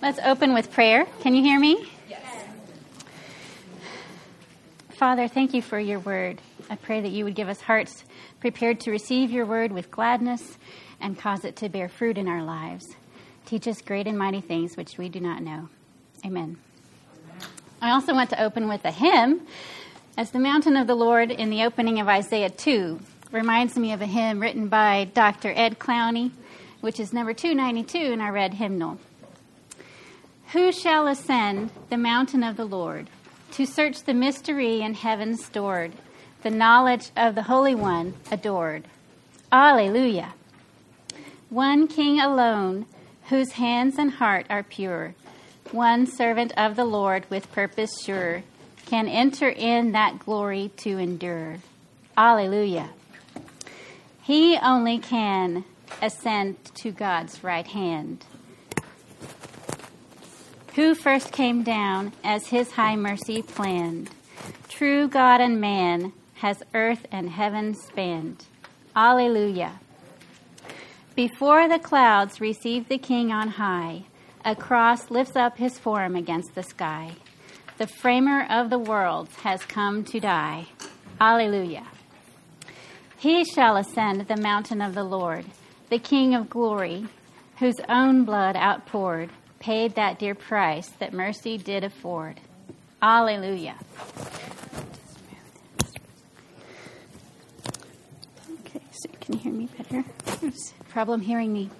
Let's open with prayer. Can you hear me? Yes. Father, thank you for your word. I pray that you would give us hearts prepared to receive your word with gladness and cause it to bear fruit in our lives. Teach us great and mighty things which we do not know. Amen. I also want to open with a hymn. As the mountain of the Lord in the opening of Isaiah 2 reminds me of a hymn written by Dr. Ed Clowney, which is number 292 in our red hymnal. Who shall ascend the mountain of the Lord to search the mystery in heaven stored, the knowledge of the Holy One adored? Alleluia. One King alone, whose hands and heart are pure, one servant of the Lord with purpose sure, can enter in that glory to endure. Alleluia. He only can ascend to God's right hand. Who first came down as his high mercy planned? True God and man has earth and heaven spanned. Alleluia. Before the clouds receive the King on high, a cross lifts up his form against the sky. The framer of the worlds has come to die. Alleluia. He shall ascend the mountain of the Lord, the King of glory, whose own blood outpoured paid that dear price that mercy did afford. Alleluia. Okay, so you can hear me better? Problem hearing me.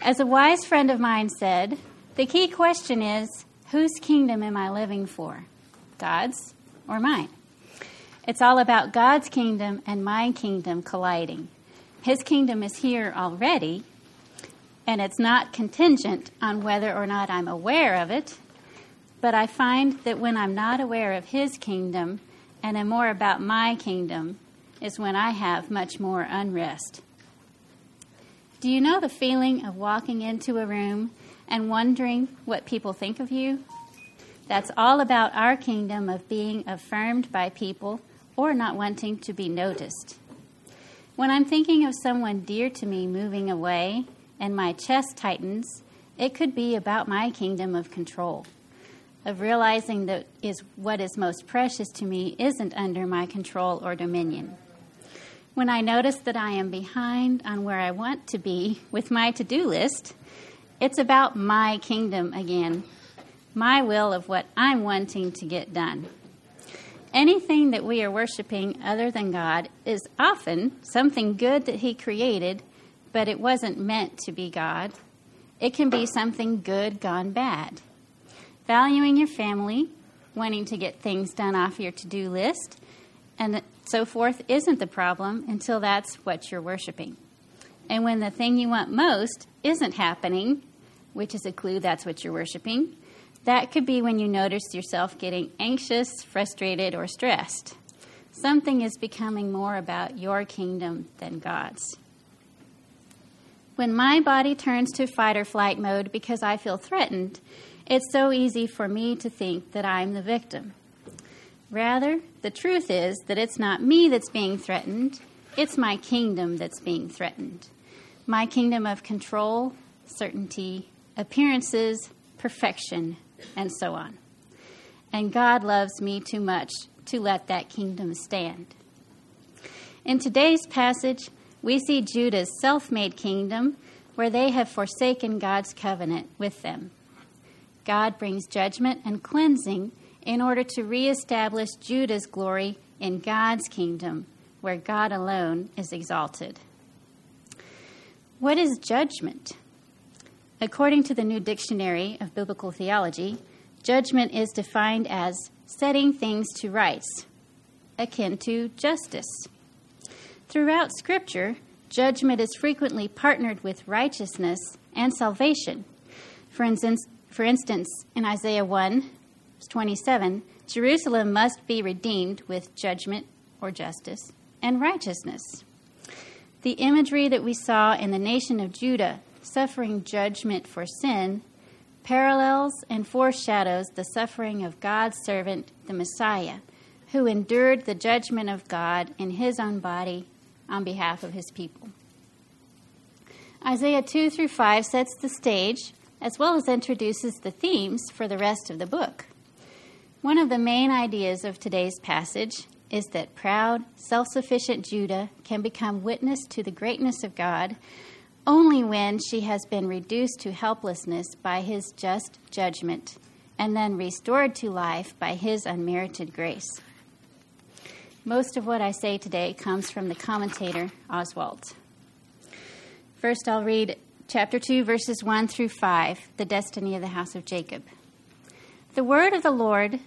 As a wise friend of mine said, the key question is Whose kingdom am I living for? God's or mine? It's all about God's kingdom and my kingdom colliding. His kingdom is here already, and it's not contingent on whether or not I'm aware of it. But I find that when I'm not aware of His kingdom and am more about my kingdom, is when I have much more unrest. Do you know the feeling of walking into a room and wondering what people think of you. That's all about our kingdom of being affirmed by people or not wanting to be noticed. When I'm thinking of someone dear to me moving away and my chest tightens, it could be about my kingdom of control, of realizing that is what is most precious to me isn't under my control or dominion. When I notice that I am behind on where I want to be with my to do list, it's about my kingdom again, my will of what I'm wanting to get done. Anything that we are worshiping other than God is often something good that He created, but it wasn't meant to be God. It can be something good gone bad. Valuing your family, wanting to get things done off your to do list, and so forth isn't the problem until that's what you're worshiping. And when the thing you want most isn't happening, which is a clue that's what you're worshiping, that could be when you notice yourself getting anxious, frustrated, or stressed. Something is becoming more about your kingdom than God's. When my body turns to fight or flight mode because I feel threatened, it's so easy for me to think that I'm the victim. Rather, the truth is that it's not me that's being threatened, it's my kingdom that's being threatened. My kingdom of control, certainty, appearances, perfection, and so on. And God loves me too much to let that kingdom stand. In today's passage, we see Judah's self made kingdom where they have forsaken God's covenant with them. God brings judgment and cleansing in order to reestablish Judah's glory in God's kingdom, where God alone is exalted. What is judgment? According to the New Dictionary of Biblical Theology, judgment is defined as setting things to rights, akin to justice. Throughout Scripture, judgment is frequently partnered with righteousness and salvation. For instance, for instance in Isaiah 1, 27, Jerusalem must be redeemed with judgment or justice and righteousness. The imagery that we saw in the nation of Judah suffering judgment for sin parallels and foreshadows the suffering of God's servant, the Messiah, who endured the judgment of God in his own body on behalf of his people. Isaiah 2 through 5 sets the stage as well as introduces the themes for the rest of the book. One of the main ideas of today's passage is that proud, self sufficient Judah can become witness to the greatness of God only when she has been reduced to helplessness by his just judgment and then restored to life by his unmerited grace. Most of what I say today comes from the commentator Oswalt. First, I'll read chapter 2, verses 1 through 5, the destiny of the house of Jacob. The word of the Lord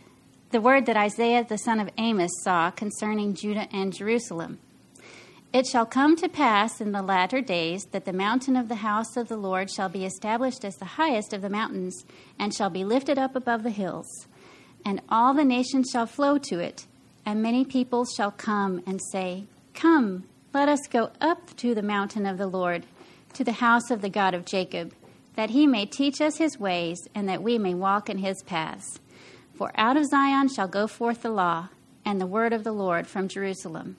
the word that Isaiah the son of Amos saw concerning Judah and Jerusalem. It shall come to pass in the latter days that the mountain of the house of the Lord shall be established as the highest of the mountains, and shall be lifted up above the hills. And all the nations shall flow to it, and many peoples shall come and say, Come, let us go up to the mountain of the Lord, to the house of the God of Jacob, that he may teach us his ways, and that we may walk in his paths. For out of Zion shall go forth the law and the word of the Lord from Jerusalem.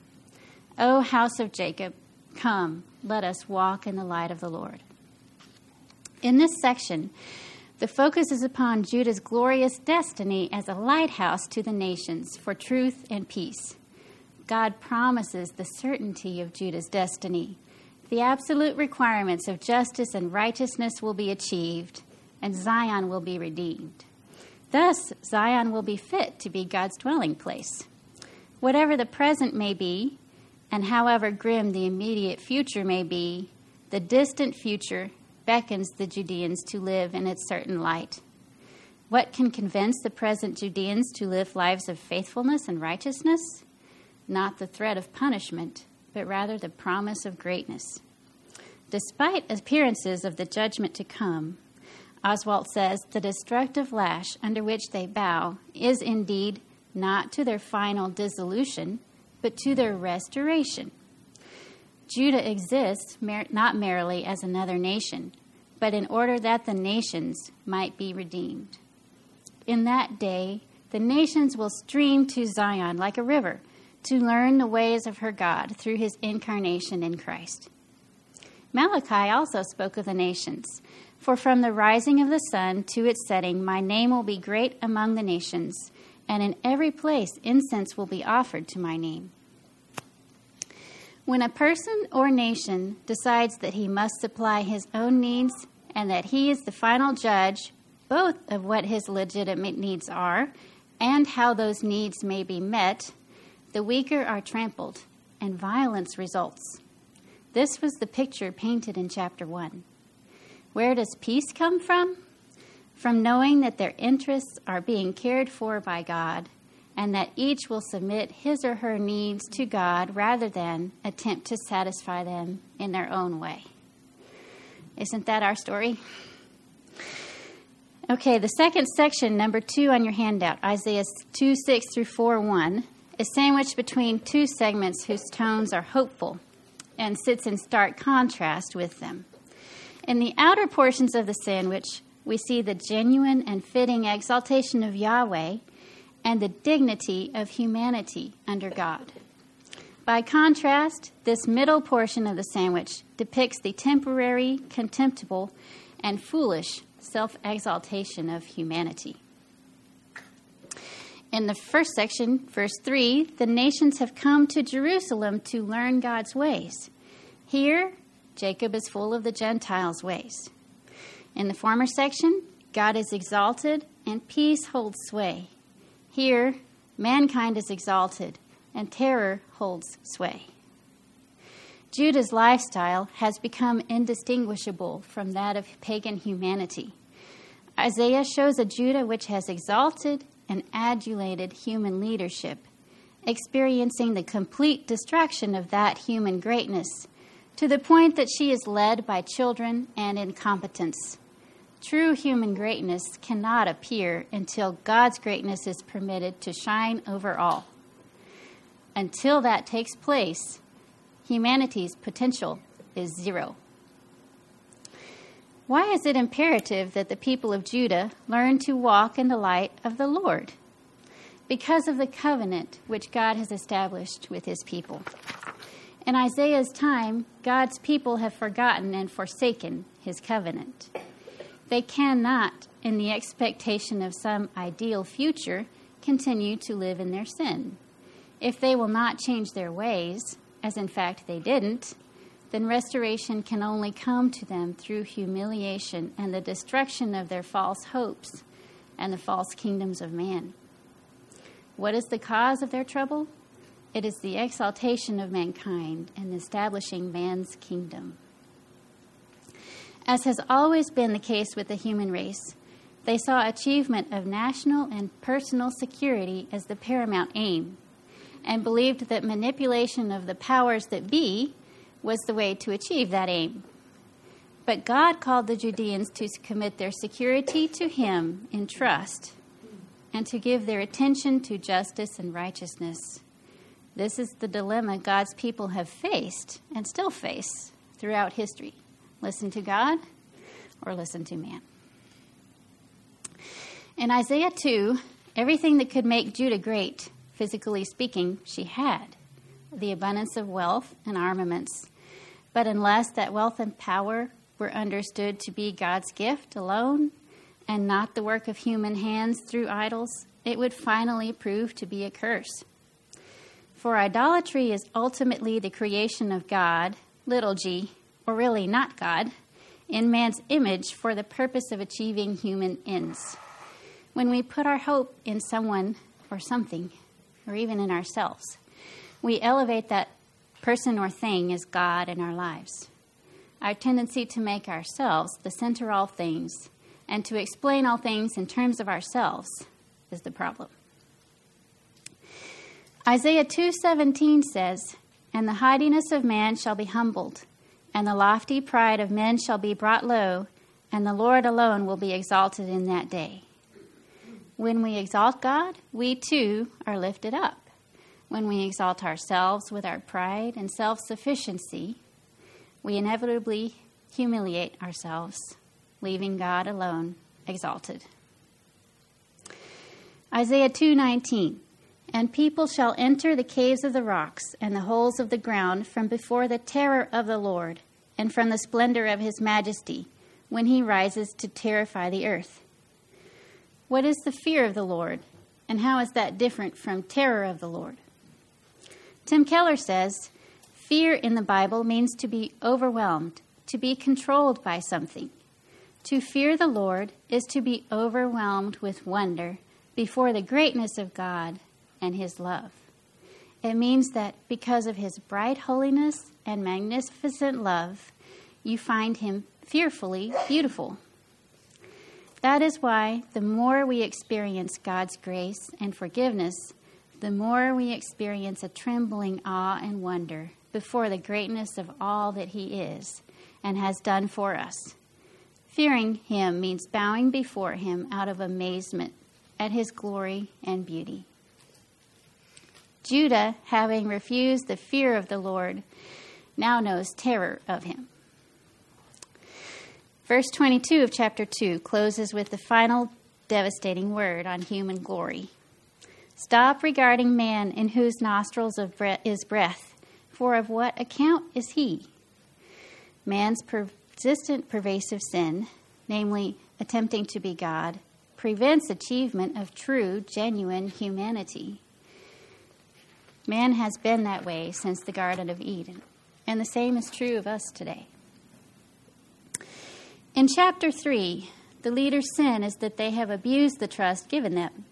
O house of Jacob, come, let us walk in the light of the Lord. In this section, the focus is upon Judah's glorious destiny as a lighthouse to the nations for truth and peace. God promises the certainty of Judah's destiny. The absolute requirements of justice and righteousness will be achieved, and Zion will be redeemed. Thus, Zion will be fit to be God's dwelling place. Whatever the present may be, and however grim the immediate future may be, the distant future beckons the Judeans to live in its certain light. What can convince the present Judeans to live lives of faithfulness and righteousness? Not the threat of punishment, but rather the promise of greatness. Despite appearances of the judgment to come, Oswalt says, the destructive lash under which they bow is indeed not to their final dissolution, but to their restoration. Judah exists mer- not merely as another nation, but in order that the nations might be redeemed. In that day, the nations will stream to Zion like a river to learn the ways of her God through his incarnation in Christ. Malachi also spoke of the nations for from the rising of the sun to its setting, my name will be great among the nations, and in every place incense will be offered to my name. When a person or nation decides that he must supply his own needs and that he is the final judge both of what his legitimate needs are and how those needs may be met, the weaker are trampled and violence results. This was the picture painted in chapter 1. Where does peace come from? From knowing that their interests are being cared for by God and that each will submit his or her needs to God rather than attempt to satisfy them in their own way. Isn't that our story? Okay, the second section, number two on your handout, Isaiah 2 6 through 4 1, is sandwiched between two segments whose tones are hopeful and sits in stark contrast with them. In the outer portions of the sandwich, we see the genuine and fitting exaltation of Yahweh and the dignity of humanity under God. By contrast, this middle portion of the sandwich depicts the temporary, contemptible, and foolish self exaltation of humanity. In the first section, verse 3, the nations have come to Jerusalem to learn God's ways. Here, Jacob is full of the Gentiles' ways. In the former section, God is exalted and peace holds sway. Here, mankind is exalted and terror holds sway. Judah's lifestyle has become indistinguishable from that of pagan humanity. Isaiah shows a Judah which has exalted and adulated human leadership, experiencing the complete destruction of that human greatness to the point that she is led by children and incompetence. True human greatness cannot appear until God's greatness is permitted to shine over all. Until that takes place, humanity's potential is zero. Why is it imperative that the people of Judah learn to walk in the light of the Lord? Because of the covenant which God has established with his people. In Isaiah's time, God's people have forgotten and forsaken his covenant. They cannot, in the expectation of some ideal future, continue to live in their sin. If they will not change their ways, as in fact they didn't, then restoration can only come to them through humiliation and the destruction of their false hopes and the false kingdoms of man. What is the cause of their trouble? It is the exaltation of mankind and establishing man's kingdom. As has always been the case with the human race, they saw achievement of national and personal security as the paramount aim, and believed that manipulation of the powers that be was the way to achieve that aim. But God called the Judeans to commit their security to Him in trust and to give their attention to justice and righteousness. This is the dilemma God's people have faced and still face throughout history. Listen to God or listen to man. In Isaiah 2, everything that could make Judah great, physically speaking, she had the abundance of wealth and armaments. But unless that wealth and power were understood to be God's gift alone and not the work of human hands through idols, it would finally prove to be a curse. For idolatry is ultimately the creation of God, little g, or really not God, in man's image for the purpose of achieving human ends. When we put our hope in someone or something, or even in ourselves, we elevate that person or thing as God in our lives. Our tendency to make ourselves the center of all things and to explain all things in terms of ourselves is the problem. Isaiah 2:17 says, "And the haughtiness of man shall be humbled, and the lofty pride of men shall be brought low, and the Lord alone will be exalted in that day. When we exalt God, we too are lifted up. When we exalt ourselves with our pride and self sufficiency, we inevitably humiliate ourselves, leaving God alone exalted. Isaiah 2:19 and people shall enter the caves of the rocks and the holes of the ground from before the terror of the Lord and from the splendor of his majesty, when he rises to terrify the earth. What is the fear of the Lord, and how is that different from terror of the Lord? Tim Keller says fear in the Bible means to be overwhelmed, to be controlled by something. To fear the Lord is to be overwhelmed with wonder before the greatness of God and his love. It means that because of his bright holiness and magnificent love, you find him fearfully beautiful. That is why the more we experience God's grace and forgiveness, the more we experience a trembling awe and wonder before the greatness of all that He is and has done for us. Fearing Him means bowing before Him out of amazement at His glory and beauty. Judah, having refused the fear of the Lord, now knows terror of him. Verse 22 of chapter 2 closes with the final devastating word on human glory. Stop regarding man in whose nostrils is breath, for of what account is he? Man's persistent, pervasive sin, namely attempting to be God, prevents achievement of true, genuine humanity. Man has been that way since the Garden of Eden, and the same is true of us today. In chapter 3, the leader's sin is that they have abused the trust given them.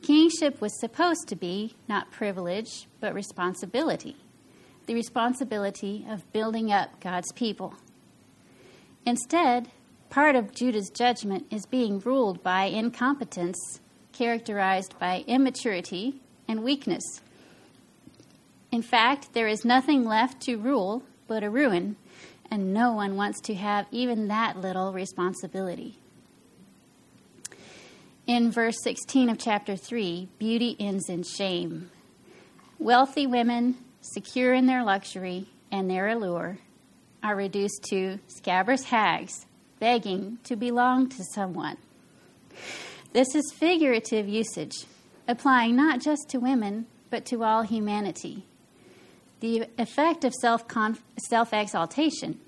Kingship was supposed to be not privilege, but responsibility the responsibility of building up God's people. Instead, part of Judah's judgment is being ruled by incompetence, characterized by immaturity and weakness. In fact, there is nothing left to rule but a ruin, and no one wants to have even that little responsibility. In verse 16 of chapter 3, beauty ends in shame. Wealthy women, secure in their luxury and their allure, are reduced to scabrous hags begging to belong to someone. This is figurative usage, applying not just to women, but to all humanity the effect of self exaltation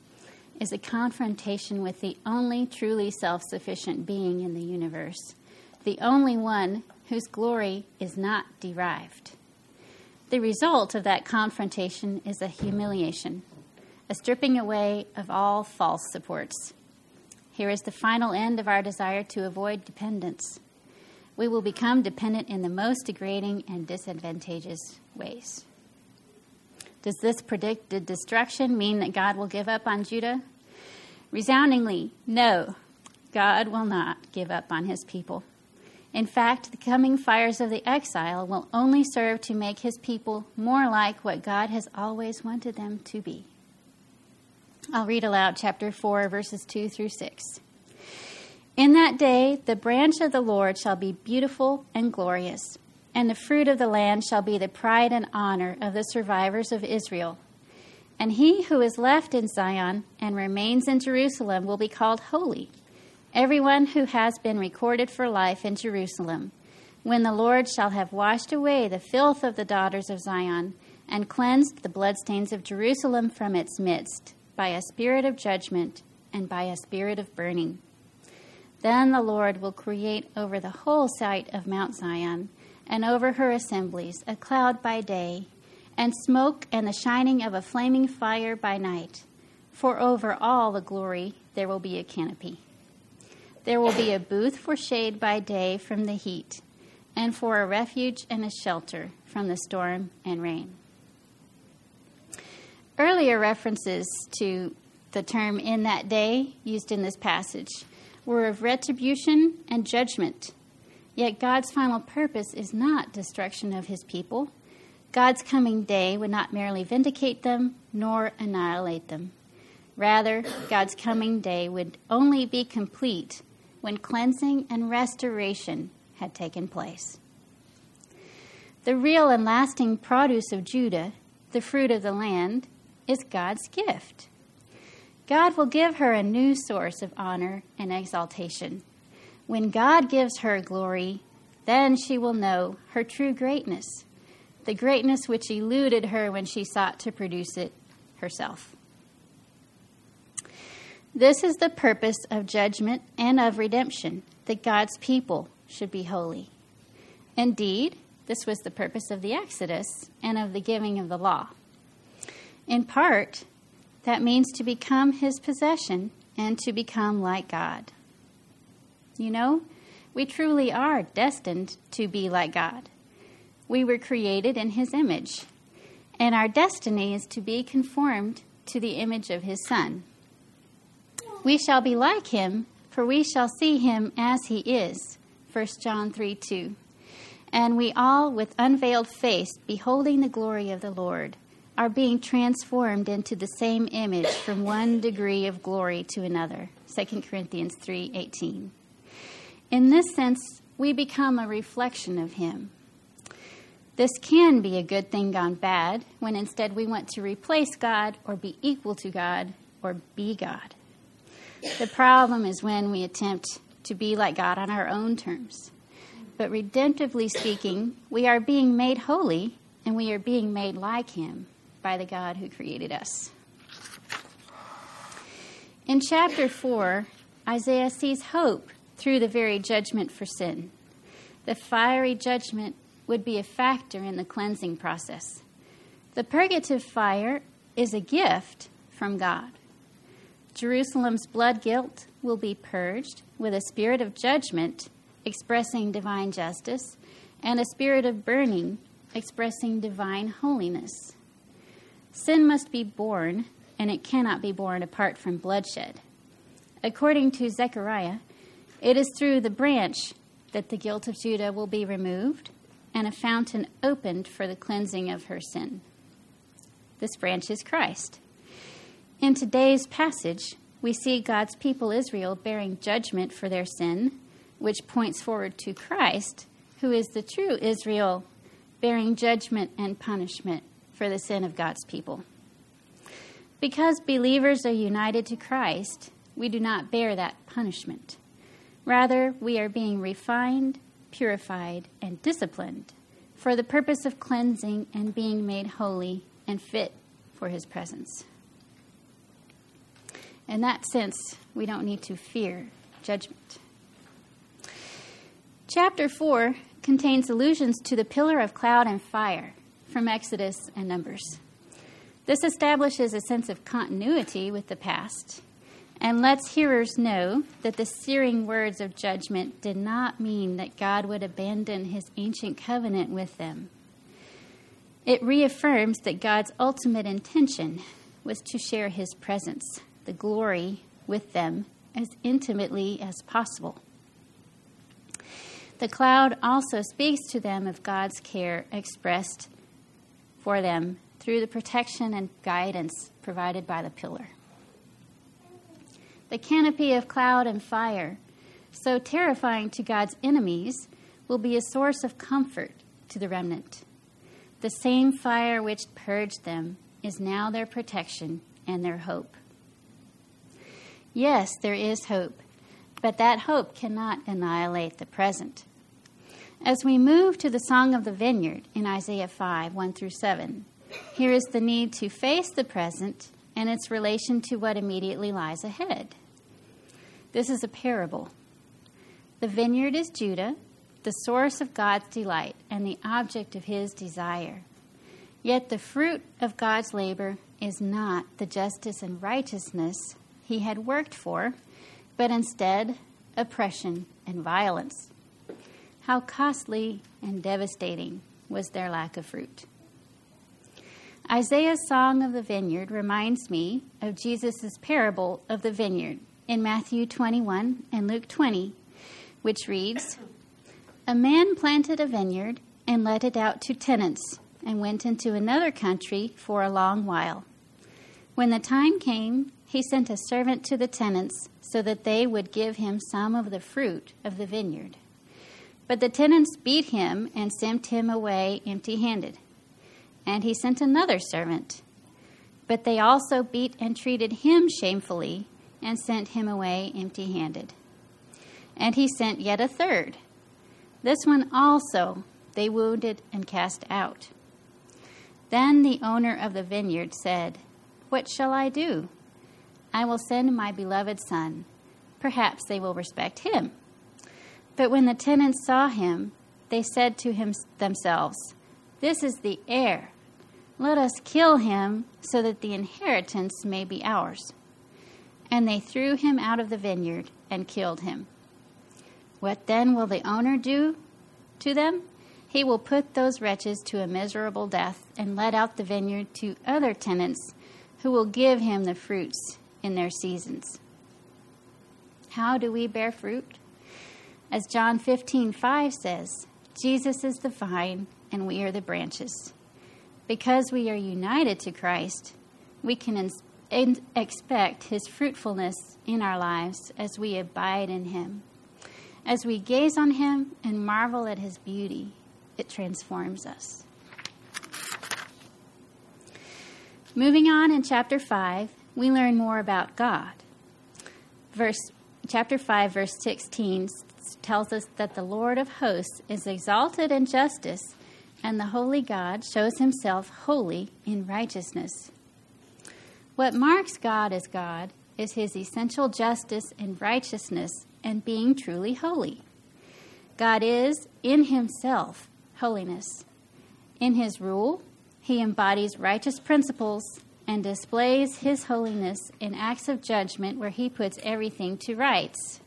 is a confrontation with the only truly self sufficient being in the universe, the only one whose glory is not derived. The result of that confrontation is a humiliation, a stripping away of all false supports. Here is the final end of our desire to avoid dependence. We will become dependent in the most degrading and disadvantageous ways. Does this predicted destruction mean that God will give up on Judah? Resoundingly, no. God will not give up on his people. In fact, the coming fires of the exile will only serve to make his people more like what God has always wanted them to be. I'll read aloud chapter 4, verses 2 through 6. In that day, the branch of the Lord shall be beautiful and glorious, and the fruit of the land shall be the pride and honor of the survivors of Israel. And he who is left in Zion and remains in Jerusalem will be called holy everyone who has been recorded for life in Jerusalem, when the Lord shall have washed away the filth of the daughters of Zion and cleansed the bloodstains of Jerusalem from its midst by a spirit of judgment and by a spirit of burning. Then the Lord will create over the whole site of Mount Zion and over her assemblies a cloud by day, and smoke and the shining of a flaming fire by night. For over all the glory there will be a canopy. There will be a booth for shade by day from the heat, and for a refuge and a shelter from the storm and rain. Earlier references to the term in that day used in this passage were of retribution and judgment. Yet God's final purpose is not destruction of his people. God's coming day would not merely vindicate them nor annihilate them. Rather, God's coming day would only be complete when cleansing and restoration had taken place. The real and lasting produce of Judah, the fruit of the land, is God's gift. God will give her a new source of honor and exaltation. When God gives her glory, then she will know her true greatness, the greatness which eluded her when she sought to produce it herself. This is the purpose of judgment and of redemption, that God's people should be holy. Indeed, this was the purpose of the Exodus and of the giving of the law. In part, that means to become his possession and to become like God. You know, we truly are destined to be like God. We were created in his image, and our destiny is to be conformed to the image of his Son. We shall be like him, for we shall see him as he is. 1 John 3 2. And we all, with unveiled face, beholding the glory of the Lord, are being transformed into the same image from one degree of glory to another. 2 Corinthians 3:18. In this sense, we become a reflection of him. This can be a good thing gone bad when instead we want to replace God or be equal to God or be God. The problem is when we attempt to be like God on our own terms. But redemptively speaking, we are being made holy and we are being made like Him by the God who created us. In chapter 4, Isaiah sees hope through the very judgment for sin. The fiery judgment would be a factor in the cleansing process. The purgative fire is a gift from God. Jerusalem's blood guilt will be purged with a spirit of judgment expressing divine justice and a spirit of burning expressing divine holiness. Sin must be borne, and it cannot be borne apart from bloodshed. According to Zechariah, it is through the branch that the guilt of Judah will be removed and a fountain opened for the cleansing of her sin. This branch is Christ. In today's passage, we see God's people Israel bearing judgment for their sin, which points forward to Christ, who is the true Israel, bearing judgment and punishment for the sin of God's people. Because believers are united to Christ, we do not bear that punishment. Rather, we are being refined, purified, and disciplined for the purpose of cleansing and being made holy and fit for his presence. In that sense, we don't need to fear judgment. Chapter 4 contains allusions to the pillar of cloud and fire from Exodus and Numbers. This establishes a sense of continuity with the past and lets hearers know that the searing words of judgment did not mean that God would abandon his ancient covenant with them. It reaffirms that God's ultimate intention was to share his presence, the glory, with them as intimately as possible. The cloud also speaks to them of God's care expressed for them through the protection and guidance provided by the pillar. The canopy of cloud and fire, so terrifying to God's enemies, will be a source of comfort to the remnant. The same fire which purged them is now their protection and their hope. Yes, there is hope, but that hope cannot annihilate the present. As we move to the Song of the Vineyard in Isaiah 5 1 through 7, here is the need to face the present and its relation to what immediately lies ahead. This is a parable. The vineyard is Judah, the source of God's delight and the object of his desire. Yet the fruit of God's labor is not the justice and righteousness he had worked for, but instead oppression and violence. How costly and devastating was their lack of fruit. Isaiah's song of the vineyard reminds me of Jesus' parable of the vineyard in Matthew 21 and Luke 20, which reads A man planted a vineyard and let it out to tenants and went into another country for a long while. When the time came, he sent a servant to the tenants so that they would give him some of the fruit of the vineyard. But the tenants beat him and sent him away empty handed. And he sent another servant. But they also beat and treated him shamefully and sent him away empty handed. And he sent yet a third. This one also they wounded and cast out. Then the owner of the vineyard said, What shall I do? I will send my beloved son. Perhaps they will respect him. But when the tenants saw him, they said to him themselves, This is the heir. Let us kill him so that the inheritance may be ours. And they threw him out of the vineyard and killed him. What then will the owner do to them? He will put those wretches to a miserable death and let out the vineyard to other tenants who will give him the fruits in their seasons. How do we bear fruit? As John 15:5 says, Jesus is the vine and we are the branches. Because we are united to Christ, we can in- expect his fruitfulness in our lives as we abide in him. As we gaze on him and marvel at his beauty, it transforms us. Moving on in chapter 5, we learn more about God. Verse chapter 5 verse 16 tells us that the Lord of hosts is exalted in justice, and the holy God shows himself holy in righteousness. What marks God as God is his essential justice and righteousness and being truly holy. God is, in himself, holiness. In his rule, he embodies righteous principles and displays his holiness in acts of judgment where he puts everything to rights.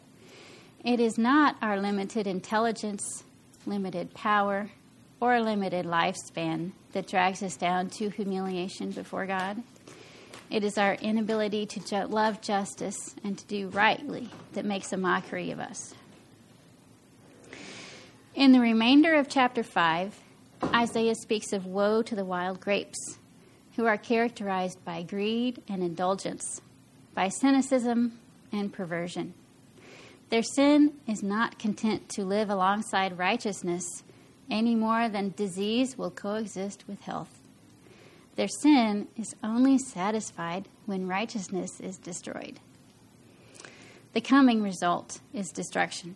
It is not our limited intelligence, limited power, or a limited lifespan that drags us down to humiliation before God. It is our inability to ju- love justice and to do rightly that makes a mockery of us. In the remainder of chapter 5, Isaiah speaks of woe to the wild grapes, who are characterized by greed and indulgence, by cynicism and perversion. Their sin is not content to live alongside righteousness any more than disease will coexist with health. Their sin is only satisfied when righteousness is destroyed. The coming result is destruction.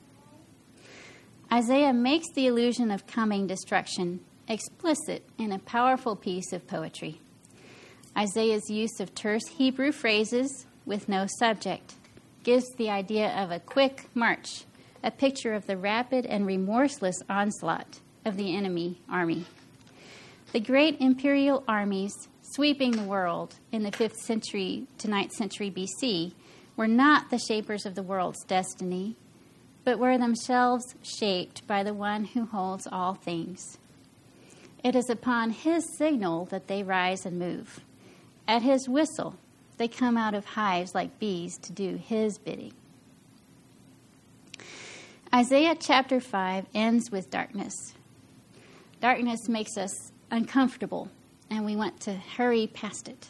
Isaiah makes the illusion of coming destruction explicit in a powerful piece of poetry. Isaiah's use of terse Hebrew phrases with no subject, gives the idea of a quick march, a picture of the rapid and remorseless onslaught of the enemy army. The great imperial armies sweeping the world in the 5th century to 9th century BC were not the shapers of the world's destiny, but were themselves shaped by the one who holds all things. It is upon his signal that they rise and move. At his whistle, they come out of hives like bees to do his bidding. Isaiah chapter 5 ends with darkness. Darkness makes us uncomfortable, and we want to hurry past it.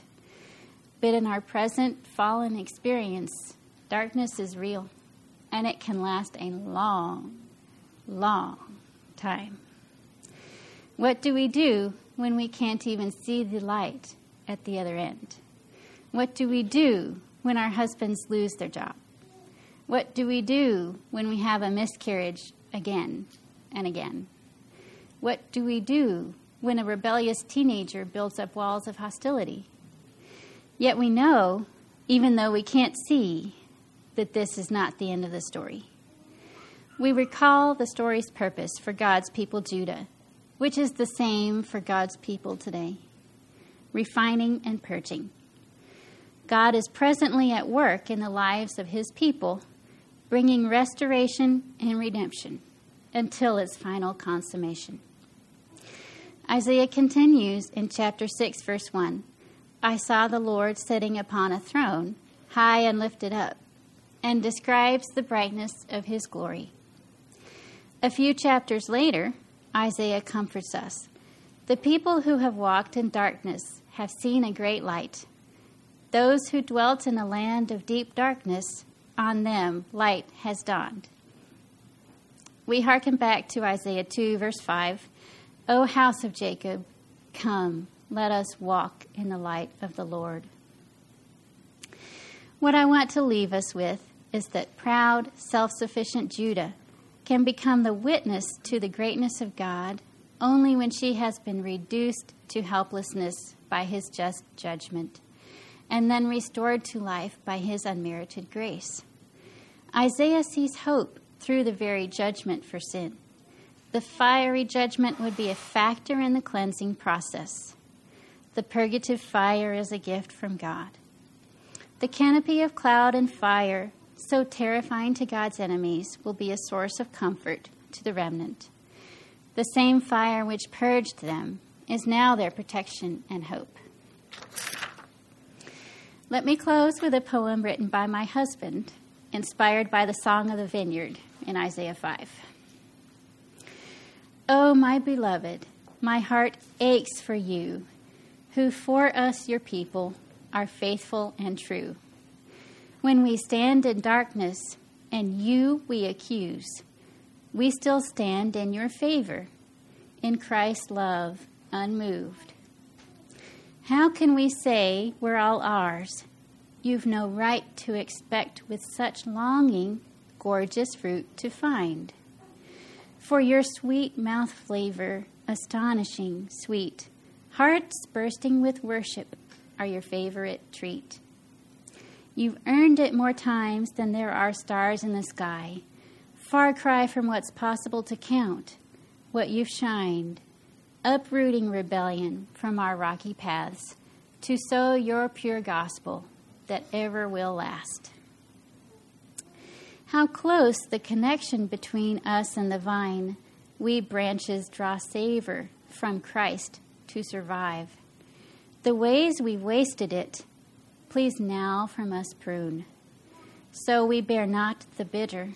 But in our present fallen experience, darkness is real, and it can last a long, long time. What do we do when we can't even see the light at the other end? What do we do when our husbands lose their job? What do we do when we have a miscarriage again and again? What do we do when a rebellious teenager builds up walls of hostility? Yet we know, even though we can't see, that this is not the end of the story. We recall the story's purpose for God's people Judah, which is the same for God's people today refining and purging. God is presently at work in the lives of his people, bringing restoration and redemption until its final consummation. Isaiah continues in chapter 6, verse 1 I saw the Lord sitting upon a throne, high and lifted up, and describes the brightness of his glory. A few chapters later, Isaiah comforts us. The people who have walked in darkness have seen a great light. Those who dwelt in a land of deep darkness, on them light has dawned. We hearken back to Isaiah 2, verse 5 O house of Jacob, come, let us walk in the light of the Lord. What I want to leave us with is that proud, self sufficient Judah can become the witness to the greatness of God only when she has been reduced to helplessness by his just judgment and then restored to life by his unmerited grace. Isaiah sees hope through the very judgment for sin. The fiery judgment would be a factor in the cleansing process. The purgative fire is a gift from God. The canopy of cloud and fire, so terrifying to God's enemies, will be a source of comfort to the remnant. The same fire which purged them is now their protection and hope. Let me close with a poem written by my husband, inspired by the Song of the Vineyard in Isaiah 5. Oh, my beloved, my heart aches for you, who for us, your people, are faithful and true. When we stand in darkness and you we accuse, we still stand in your favor, in Christ's love unmoved. How can we say we're all ours? You've no right to expect with such longing gorgeous fruit to find. For your sweet mouth flavor, astonishing sweet, hearts bursting with worship are your favorite treat. You've earned it more times than there are stars in the sky. Far cry from what's possible to count, what you've shined, uprooting rebellion from our rocky paths to sow your pure gospel that ever will last. How close the connection between us and the vine. We branches draw savor from Christ to survive. The ways we wasted it, please now from us prune, so we bear not the bitter